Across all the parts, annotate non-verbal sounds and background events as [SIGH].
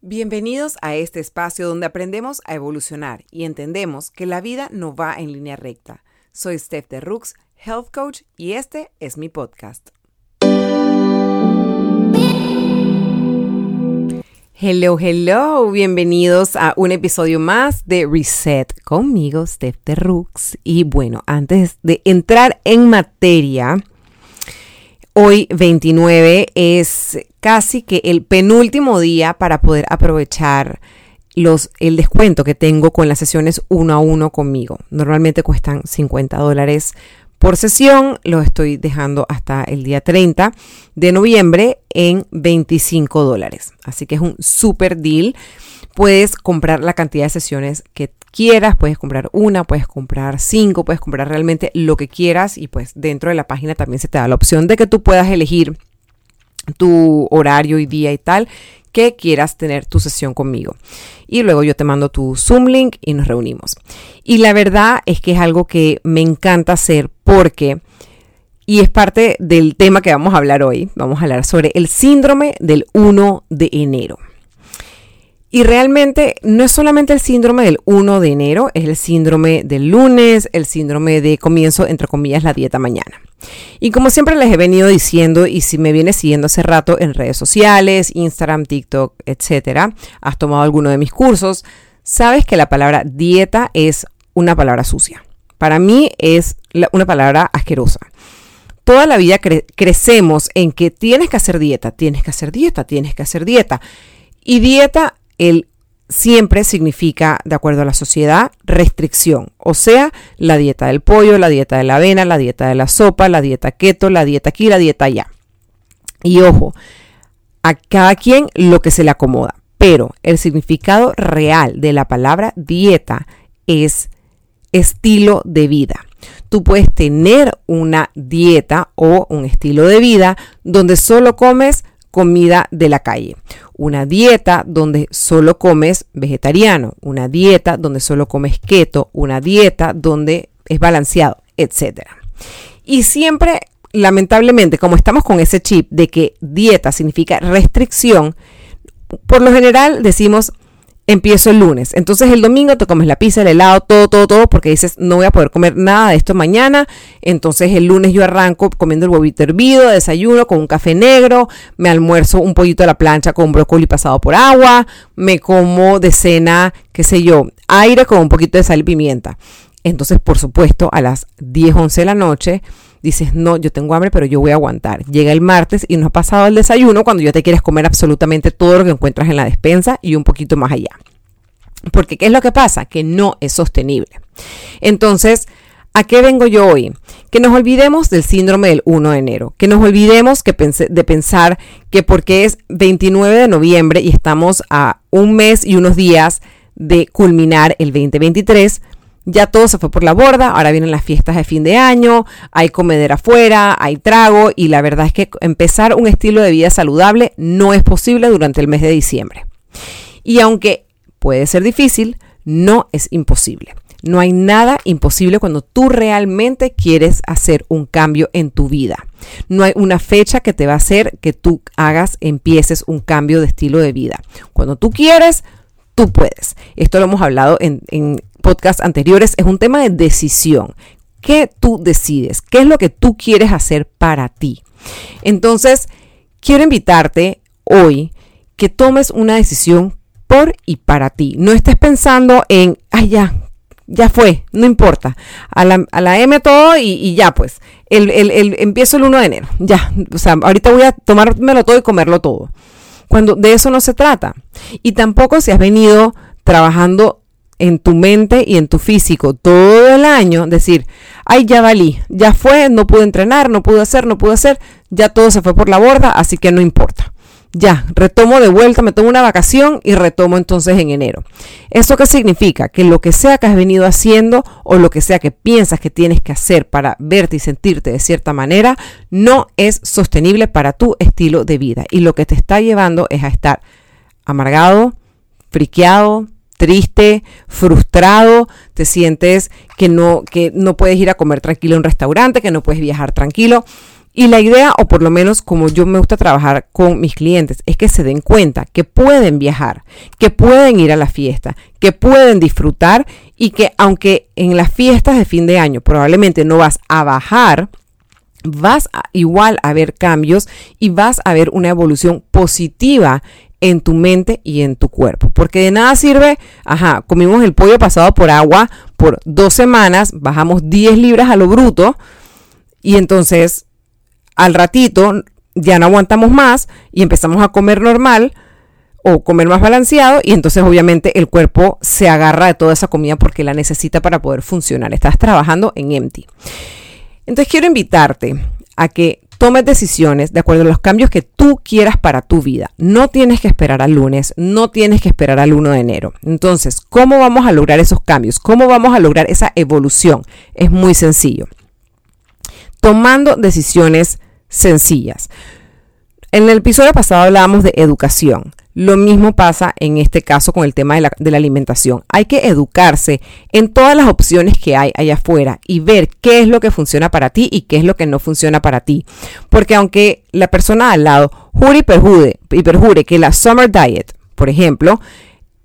Bienvenidos a este espacio donde aprendemos a evolucionar y entendemos que la vida no va en línea recta. Soy Steph de Rooks, Health Coach, y este es mi podcast. Hello, hello, bienvenidos a un episodio más de Reset conmigo, Steph de Rooks. Y bueno, antes de entrar en materia, Hoy 29 es casi que el penúltimo día para poder aprovechar los, el descuento que tengo con las sesiones uno a uno conmigo. Normalmente cuestan 50 dólares por sesión. Lo estoy dejando hasta el día 30 de noviembre en 25 dólares. Así que es un super deal. Puedes comprar la cantidad de sesiones que quieras, puedes comprar una, puedes comprar cinco, puedes comprar realmente lo que quieras y pues dentro de la página también se te da la opción de que tú puedas elegir tu horario y día y tal que quieras tener tu sesión conmigo. Y luego yo te mando tu Zoom link y nos reunimos. Y la verdad es que es algo que me encanta hacer porque, y es parte del tema que vamos a hablar hoy, vamos a hablar sobre el síndrome del 1 de enero. Y realmente no es solamente el síndrome del 1 de enero, es el síndrome del lunes, el síndrome de comienzo, entre comillas, la dieta mañana. Y como siempre les he venido diciendo, y si me vienes siguiendo hace rato en redes sociales, Instagram, TikTok, etcétera, has tomado alguno de mis cursos, sabes que la palabra dieta es una palabra sucia. Para mí es una palabra asquerosa. Toda la vida crecemos en que tienes que hacer dieta, tienes que hacer dieta, tienes que hacer dieta. Y dieta el siempre significa, de acuerdo a la sociedad, restricción. O sea, la dieta del pollo, la dieta de la avena, la dieta de la sopa, la dieta keto, la dieta aquí, la dieta allá. Y ojo, a cada quien lo que se le acomoda. Pero el significado real de la palabra dieta es estilo de vida. Tú puedes tener una dieta o un estilo de vida donde solo comes comida de la calle una dieta donde solo comes vegetariano, una dieta donde solo comes keto, una dieta donde es balanceado, etc. Y siempre, lamentablemente, como estamos con ese chip de que dieta significa restricción, por lo general decimos empiezo el lunes. Entonces el domingo te comes la pizza, el helado, todo, todo, todo, porque dices, no voy a poder comer nada de esto mañana. Entonces el lunes yo arranco comiendo el huevito hervido, desayuno con un café negro, me almuerzo un pollito a la plancha con brócoli pasado por agua, me como de cena, qué sé yo, aire con un poquito de sal y pimienta. Entonces, por supuesto, a las 10, 11 de la noche, dices, no, yo tengo hambre, pero yo voy a aguantar. Llega el martes y no ha pasado el desayuno cuando ya te quieres comer absolutamente todo lo que encuentras en la despensa y un poquito más allá. Porque, ¿qué es lo que pasa? Que no es sostenible. Entonces, ¿a qué vengo yo hoy? Que nos olvidemos del síndrome del 1 de enero, que nos olvidemos que de pensar que porque es 29 de noviembre y estamos a un mes y unos días de culminar el 2023, ya todo se fue por la borda, ahora vienen las fiestas de fin de año, hay comedera afuera, hay trago y la verdad es que empezar un estilo de vida saludable no es posible durante el mes de diciembre. Y aunque puede ser difícil, no es imposible. No hay nada imposible cuando tú realmente quieres hacer un cambio en tu vida. No hay una fecha que te va a hacer que tú hagas, empieces un cambio de estilo de vida. Cuando tú quieres, tú puedes. Esto lo hemos hablado en, podcasts anteriores, es un tema de decisión. ¿Qué tú decides? ¿Qué es lo que tú quieres hacer para ti? Entonces, quiero invitarte hoy que tomes una decisión por y para ti. No estés pensando en, ay, ya, ya fue, no importa. A la, M todo y, ya, pues. El, el, empiezo el 1 de enero, ya. O sea, ahorita voy a tomármelo todo y comerlo todo. Cuando de eso no se trata. Y tampoco si has venido trabajando en tu mente y en tu físico todo el año, decir, ay, ya valí, ya fue, no pude entrenar, no pude hacer, no pude hacer, ya todo se fue por la borda, así que no importa. Ya, retomo de vuelta, me tomo una vacación y retomo entonces en enero. ¿Eso qué significa? Que lo que sea que has venido haciendo o lo que sea que piensas que tienes que hacer para verte y sentirte de cierta manera, no es sostenible para tu estilo de vida. Y lo que te está llevando es a estar amargado, friqueado, triste, frustrado, te sientes que no, que no puedes ir a comer tranquilo en un restaurante, que no puedes viajar tranquilo. Y la idea, o por lo menos como yo me gusta trabajar con mis clientes, es que se den cuenta que pueden viajar, que pueden ir a la fiesta, que pueden disfrutar y que aunque en las fiestas de fin de año probablemente no vas a bajar, vas a, igual a ver cambios y vas a ver una evolución positiva en tu mente y en tu cuerpo. Porque de nada sirve, ajá, comimos el pollo pasado por agua por dos semanas, bajamos 10 libras a lo bruto y entonces al ratito ya no aguantamos más y empezamos a comer normal o comer más balanceado y entonces obviamente el cuerpo se agarra de toda esa comida porque la necesita para poder funcionar. Estás trabajando en empty. Entonces quiero invitarte a que tomes decisiones de acuerdo a los cambios que tú quieras para tu vida. No tienes que esperar al lunes, no tienes que esperar al 1 de enero. Entonces, ¿cómo vamos a lograr esos cambios? ¿Cómo vamos a lograr esa evolución? Es muy sencillo. Tomando decisiones sencillas. En el episodio pasado hablábamos de educación. Lo mismo pasa en este caso con el tema de la, alimentación. Hay que educarse en todas las opciones que hay allá afuera y ver qué es lo que funciona para ti y qué es lo que no funciona para ti. Porque aunque la persona al lado jure y perjure, y perjure que la Summer Diet, por ejemplo,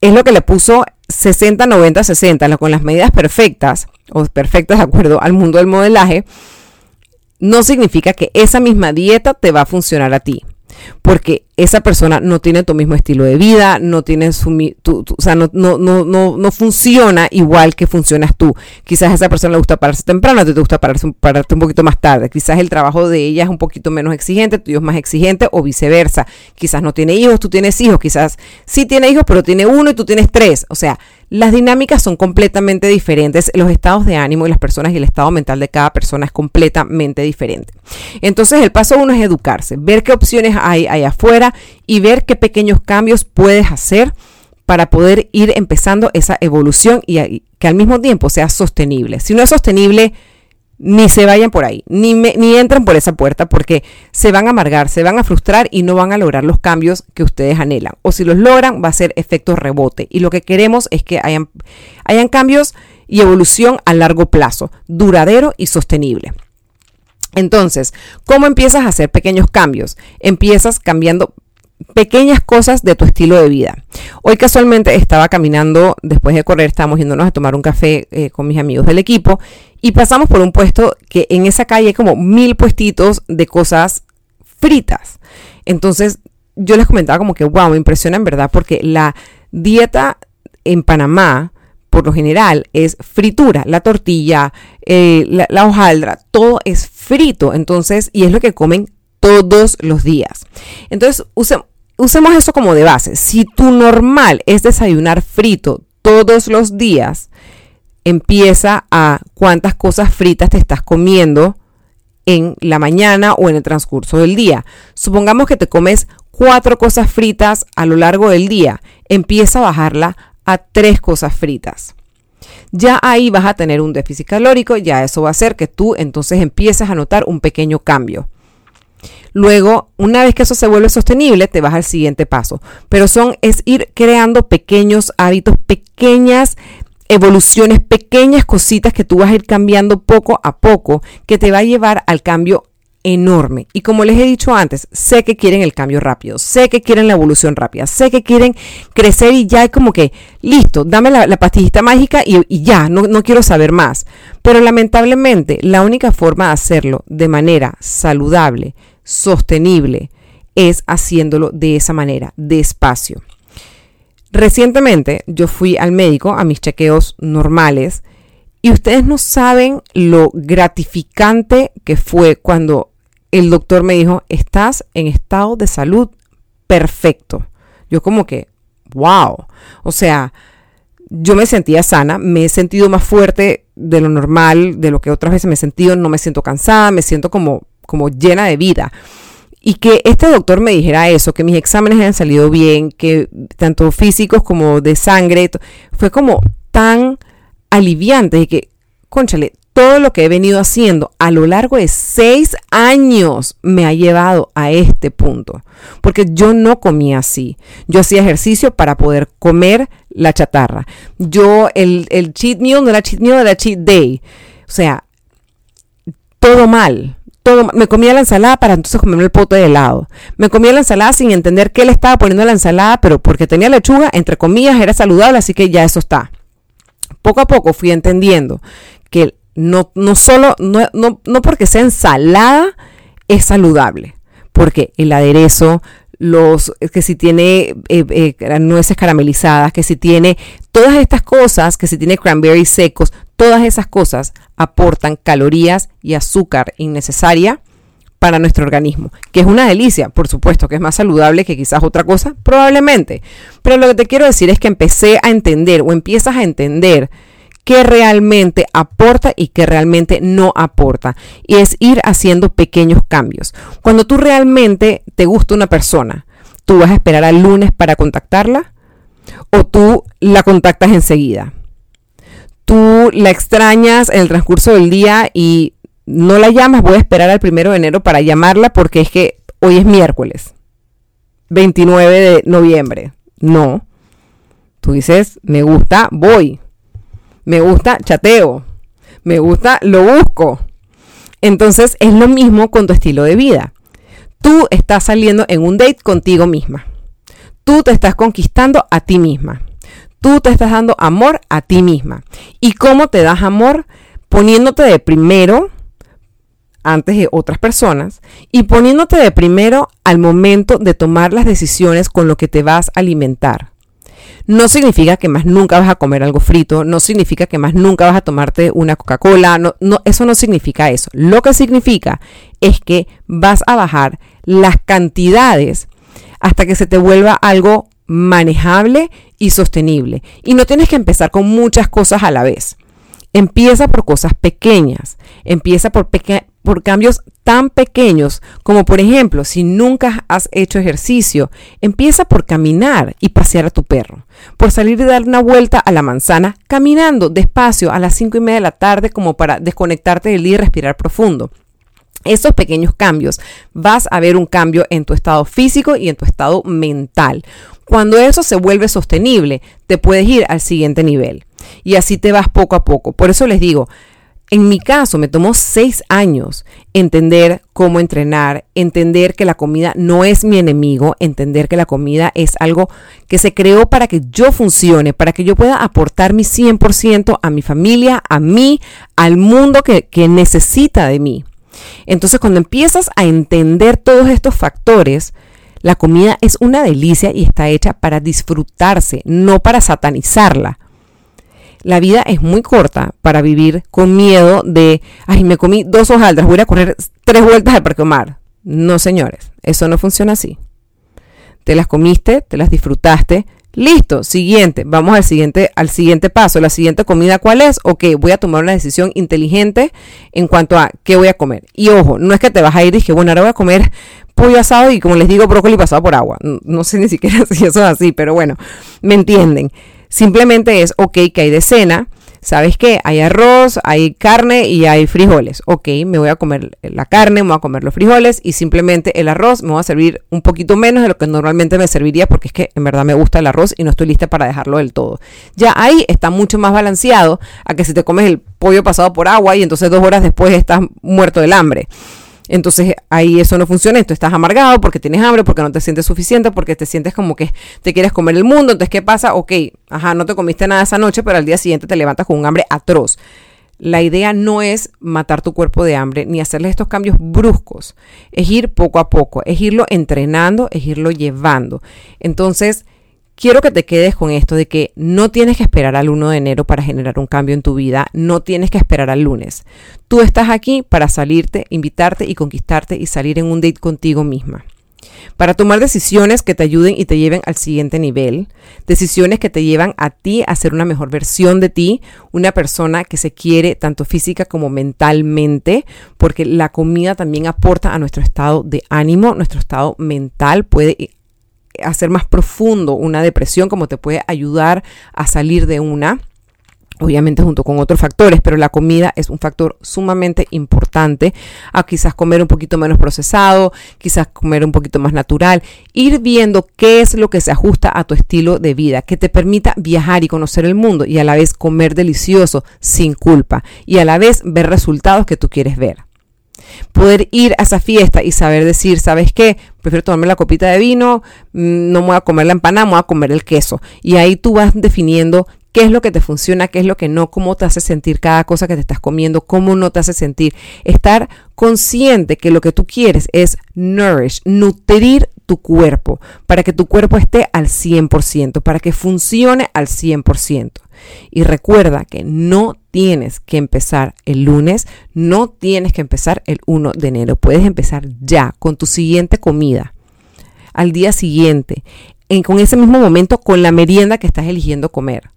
es lo que le puso 60, 90, 60, con las medidas perfectas, o perfectas de acuerdo al mundo del modelaje, no significa que esa misma dieta te va a funcionar a ti porque esa persona no tiene tu mismo estilo de vida, no tiene su, o sea, no, no, no, no, funciona igual que funcionas tú. Quizás a esa persona le gusta pararse temprano, a ti te gusta pararse, pararte un poquito más tarde. Quizás el trabajo de ella es un poquito menos exigente, tuyo es más exigente o viceversa. Quizás no tiene hijos, tú tienes hijos, quizás sí tiene hijos, pero tiene uno y tú tienes tres. O sea, las dinámicas son completamente diferentes, los estados de ánimo y las personas y el estado mental de cada persona es completamente diferente. Entonces el paso uno es educarse, ver qué opciones hay allá afuera y ver qué pequeños cambios puedes hacer para poder ir empezando esa evolución y que al mismo tiempo sea sostenible. Si no es sostenible, ni se vayan por ahí, ni, ni entren por esa puerta porque se van a amargar, se van a frustrar y no van a lograr los cambios que ustedes anhelan. O si los logran, va a ser efecto rebote. Y lo que queremos es que hayan, hayan cambios y evolución a largo plazo, duradero y sostenible. Entonces, ¿cómo empiezas a hacer pequeños cambios? Empiezas cambiando pequeñas cosas de tu estilo de vida. Hoy casualmente estaba caminando, después de correr, estábamos yéndonos a tomar un café eh, con mis amigos del equipo y pasamos por un puesto que en esa calle hay como mil puestitos de cosas fritas. Entonces yo les comentaba como que, wow, me impresiona en verdad porque la dieta en Panamá, por lo general, es fritura. La tortilla, eh, la, hojaldra, todo es frito. Entonces, y es lo que comen todos los días. Entonces, usemos eso como de base. Si tu normal es desayunar frito todos los días, empieza a cuántas cosas fritas te estás comiendo en la mañana o en el transcurso del día. Supongamos que te comes cuatro cosas fritas a lo largo del día. Empieza a bajarla a tres cosas fritas. Ya ahí vas a tener un déficit calórico, ya eso va a hacer que tú entonces empieces a notar un pequeño cambio. Luego, una vez que eso se vuelve sostenible, te vas al siguiente paso. Pero son, es ir creando pequeños hábitos, pequeñas evoluciones, pequeñas cositas que tú vas a ir cambiando poco a poco, que te va a llevar al cambio enorme. Y como les he dicho antes, sé que quieren el cambio rápido, sé que quieren la evolución rápida, sé que quieren crecer y ya es como que, listo, dame la, pastillita mágica y, y ya, no, no quiero saber más. Pero lamentablemente, la única forma de hacerlo de manera saludable, sostenible es haciéndolo de esa manera, despacio. Recientemente yo fui al médico a mis chequeos normales y ustedes no saben lo gratificante que fue cuando el doctor me dijo, estás en estado de salud perfecto. Yo como que, wow. O sea, yo me sentía sana, me he sentido más fuerte de lo normal, de lo que otras veces me he sentido, no me siento cansada, me siento como como llena de vida. Y que este doctor me dijera eso, que mis exámenes hayan salido bien, que tanto físicos como de sangre, fue como tan aliviante y que, conchale, todo lo que he venido haciendo a lo largo de seis años me ha llevado a este punto. Porque yo no comía así. Yo hacía ejercicio para poder comer la chatarra. Yo, el, el cheat meal no era cheat meal, era cheat day. O sea, todo mal todo, me comía la ensalada para entonces comerme el pote de helado. Me comía la ensalada sin entender qué le estaba poniendo a la ensalada, pero porque tenía lechuga, entre comillas, era saludable, así que ya eso está. Poco a poco fui entendiendo que no, no solo, no, no, no porque sea ensalada, es saludable. Porque el aderezo, los que si tiene eh, eh, nueces caramelizadas, que si tiene todas estas cosas, que si tiene cranberries secos, todas esas cosas aportan calorías y azúcar innecesaria para nuestro organismo, que es una delicia, por supuesto, que es más saludable que quizás otra cosa, probablemente. Pero lo que te quiero decir es que empecé a entender o empiezas a entender qué realmente aporta y qué realmente no aporta. Y es ir haciendo pequeños cambios. Cuando tú realmente te gusta una persona, ¿tú vas a esperar al lunes para contactarla? ¿O tú la contactas enseguida? ¿Tú la extrañas en el transcurso del día y no la llamas? Voy a esperar al primero de enero para llamarla porque es que hoy es miércoles, 29 de noviembre. No. Tú dices, me gusta, voy me gusta, chateo, me gusta, lo busco. Entonces es lo mismo con tu estilo de vida. Tú estás saliendo en un date contigo misma. Tú te estás conquistando a ti misma. Tú te estás dando amor a ti misma. ¿Y cómo te das amor? Poniéndote de primero antes de otras personas y poniéndote de primero al momento de tomar las decisiones con lo que te vas a alimentar. No significa que más nunca vas a comer algo frito, no significa que más nunca vas a tomarte una Coca-Cola, no, no, eso no significa eso. Lo que significa es que vas a bajar las cantidades hasta que se te vuelva algo manejable y sostenible. Y no tienes que empezar con muchas cosas a la vez. Empieza por cosas pequeñas, empieza por, por cambios tan pequeños como por ejemplo, si nunca has hecho ejercicio, empieza por caminar y pasear a tu perro, por salir y dar una vuelta a la manzana caminando despacio a las 5 y media de la tarde como para desconectarte del día y respirar profundo. Esos pequeños cambios, vas a ver un cambio en tu estado físico y en tu estado mental. Cuando eso se vuelve sostenible, te puedes ir al siguiente nivel. Y así te vas poco a poco. Por eso les digo, en mi caso me tomó seis años entender cómo entrenar, entender que la comida no es mi enemigo, entender que la comida es algo que se creó para que yo funcione, para que yo pueda aportar mi 100% a mi familia, a mí, al mundo que, que necesita de mí. Entonces cuando empiezas a entender todos estos factores, la comida es una delicia y está hecha para disfrutarse, no para satanizarla. La vida es muy corta para vivir con miedo de, ay, me comí dos hojaldras, voy a correr tres vueltas al parque Omar. No, señores, eso no funciona así. Te las comiste, te las disfrutaste, Listo, siguiente, vamos al siguiente, al siguiente paso. La siguiente comida, ¿cuál es? Ok, voy a tomar una decisión inteligente en cuanto a qué voy a comer. Y ojo, no es que te vas a ir y dije, bueno, ahora voy a comer pollo asado y como les digo, brócoli pasado por agua. No, sé ni siquiera [LAUGHS] si eso es así, pero bueno, me entienden. Simplemente es, ok, que hay de cena, ¿sabes qué? Hay arroz, hay carne y hay frijoles. Ok, me voy a comer la carne, me voy a comer los frijoles y simplemente el arroz me va a servir un poquito menos de lo que normalmente me serviría porque es que en verdad me gusta el arroz y no estoy lista para dejarlo del todo. Ya ahí está mucho más balanceado a que si te comes el pollo pasado por agua y entonces dos horas después estás muerto del hambre. Entonces ahí eso no funciona, entonces estás amargado porque tienes hambre, porque no te sientes suficiente, porque te sientes como que te quieres comer el mundo. Entonces, ¿qué pasa? Ok, ajá, no te comiste nada esa noche, pero al día siguiente te levantas con un hambre atroz. La idea no es matar tu cuerpo de hambre ni hacerle estos cambios bruscos, es ir poco a poco, es irlo entrenando, es irlo llevando. Entonces, quiero que te quedes con esto de que no tienes que esperar al 1 de enero para generar un cambio en tu vida, no tienes que esperar al lunes. Tú estás aquí para salirte, invitarte y conquistarte y salir en un date contigo misma. Para tomar decisiones que te ayuden y te lleven al siguiente nivel, decisiones que te llevan a ti a ser una mejor versión de ti, una persona que se quiere tanto física como mentalmente, porque la comida también aporta a nuestro estado de ánimo, nuestro estado mental puede hacer más profundo una depresión, como te puede ayudar a salir de una obviamente junto con otros factores, pero la comida es un factor sumamente importante a quizás comer un poquito menos procesado, quizás comer un poquito más natural, ir viendo qué es lo que se ajusta a tu estilo de vida, que te permita viajar y conocer el mundo y a la vez comer delicioso sin culpa y a la vez ver resultados que tú quieres ver. Poder ir a esa fiesta y saber decir, ¿sabes qué? Prefiero tomarme la copita de vino, mm, no me voy a comer la empanada, me voy a comer el queso. Y ahí tú vas definiendo qué es lo que te funciona, qué es lo que no, cómo te hace sentir cada cosa que te estás comiendo, cómo no te hace sentir. Estar consciente que lo que tú quieres es nourish, nutrir tu cuerpo, para que tu cuerpo esté al 100%, para que funcione al 100%. Y recuerda que no tienes que empezar el lunes, no tienes que empezar el 1 de enero, puedes empezar ya con tu siguiente comida, al día siguiente, en, con ese mismo momento, con la merienda que estás eligiendo comer.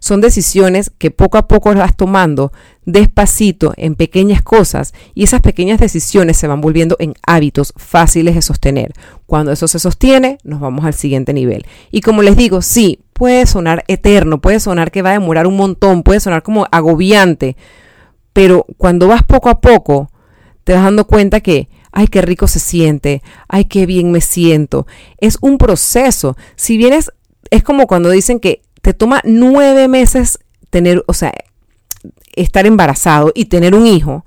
Son decisiones que poco a poco vas tomando despacito en pequeñas cosas y esas pequeñas decisiones se van volviendo en hábitos fáciles de sostener. Cuando eso se sostiene, nos vamos al siguiente nivel. Y como les digo, sí, puede sonar eterno, puede sonar que va a demorar un montón, puede sonar como agobiante, pero cuando vas poco a poco, te vas dando cuenta que, ay, qué rico se siente, ay, qué bien me siento. Es un proceso. Si vienes, es como cuando dicen que te toma nueve meses tener, o sea, estar embarazado y tener un hijo,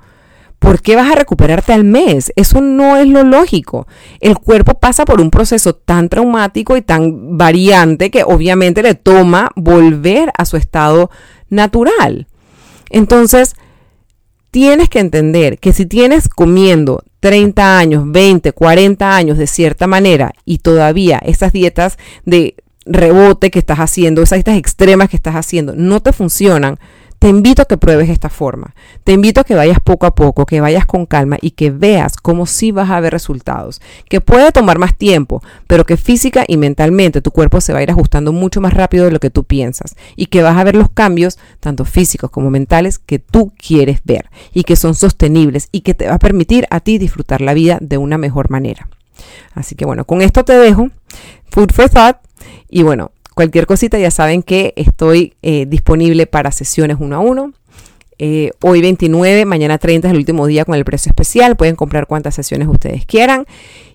¿por qué vas a recuperarte al mes? Eso no es lo lógico. El cuerpo pasa por un proceso tan traumático y tan variante que obviamente le toma volver a su estado natural. Entonces, tienes que entender que si tienes comiendo 30 años, 20, 40 años de cierta manera y todavía esas dietas de rebote que estás haciendo, esas dietas extremas que estás haciendo, no te funcionan, te invito a que pruebes esta forma. Te invito a que vayas poco a poco, que vayas con calma y que veas cómo sí vas a ver resultados. Que puede tomar más tiempo, pero que física y mentalmente tu cuerpo se va a ir ajustando mucho más rápido de lo que tú piensas. Y que vas a ver los cambios, tanto físicos como mentales, que tú quieres ver. Y que son sostenibles y que te va a permitir a ti disfrutar la vida de una mejor manera. Así que bueno, con esto te dejo. Food for thought. Y bueno, cualquier cosita ya saben que estoy eh, disponible para sesiones uno a uno. Eh, hoy 29, mañana 30 es el último día con el precio especial. Pueden comprar cuantas sesiones ustedes quieran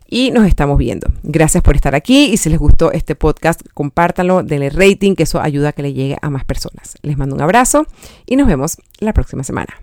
y nos estamos viendo. Gracias por estar aquí y si les gustó este podcast, compártanlo, denle rating, que eso ayuda a que le llegue a más personas. Les mando un abrazo y nos vemos la próxima semana.